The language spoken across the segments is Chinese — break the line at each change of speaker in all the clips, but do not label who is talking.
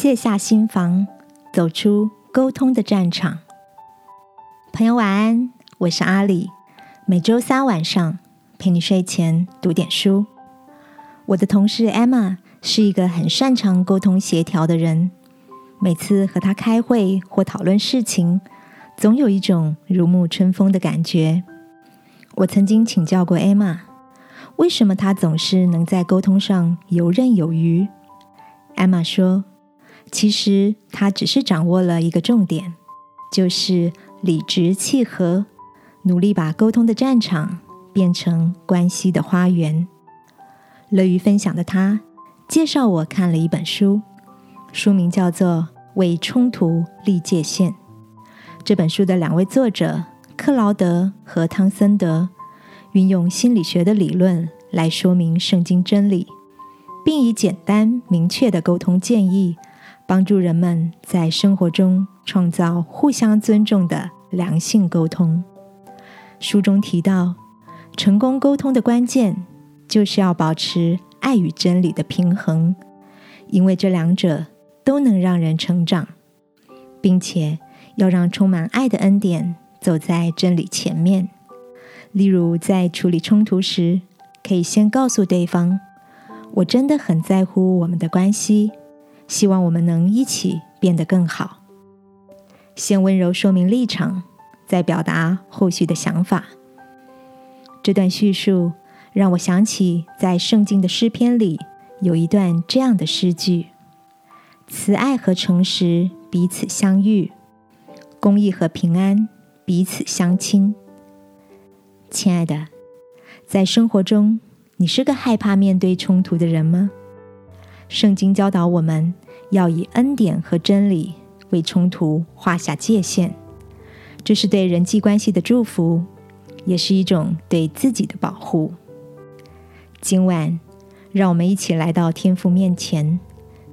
卸下心防，走出沟通的战场。朋友晚安，我是阿里。每周三晚上陪你睡前读点书。我的同事 Emma 是一个很擅长沟通协调的人。每次和她开会或讨论事情，总有一种如沐春风的感觉。我曾经请教过 Emma，为什么她总是能在沟通上游刃有余？Emma 说。其实他只是掌握了一个重点，就是理直气和，努力把沟通的战场变成关系的花园。乐于分享的他介绍我看了一本书，书名叫做《为冲突立界限》。这本书的两位作者克劳德和汤森德运用心理学的理论来说明圣经真理，并以简单明确的沟通建议。帮助人们在生活中创造互相尊重的良性沟通。书中提到，成功沟通的关键就是要保持爱与真理的平衡，因为这两者都能让人成长，并且要让充满爱的恩典走在真理前面。例如，在处理冲突时，可以先告诉对方：“我真的很在乎我们的关系。”希望我们能一起变得更好。先温柔说明立场，再表达后续的想法。这段叙述让我想起，在圣经的诗篇里有一段这样的诗句：“慈爱和诚实彼此相遇，公义和平安彼此相亲。”亲爱的，在生活中，你是个害怕面对冲突的人吗？圣经教导我们要以恩典和真理为冲突画下界限，这是对人际关系的祝福，也是一种对自己的保护。今晚，让我们一起来到天父面前，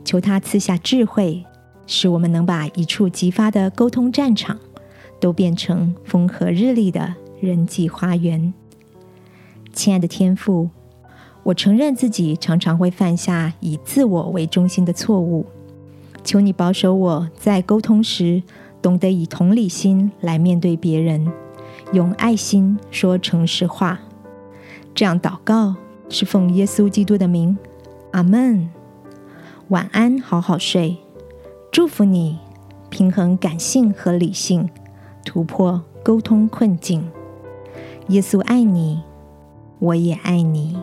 求他赐下智慧，使我们能把一触即发的沟通战场，都变成风和日丽的人际花园。亲爱的天父。我承认自己常常会犯下以自我为中心的错误，求你保守我在沟通时懂得以同理心来面对别人，用爱心说诚实话。这样祷告是奉耶稣基督的名，阿门。晚安，好好睡。祝福你平衡感性和理性，突破沟通困境。耶稣爱你，我也爱你。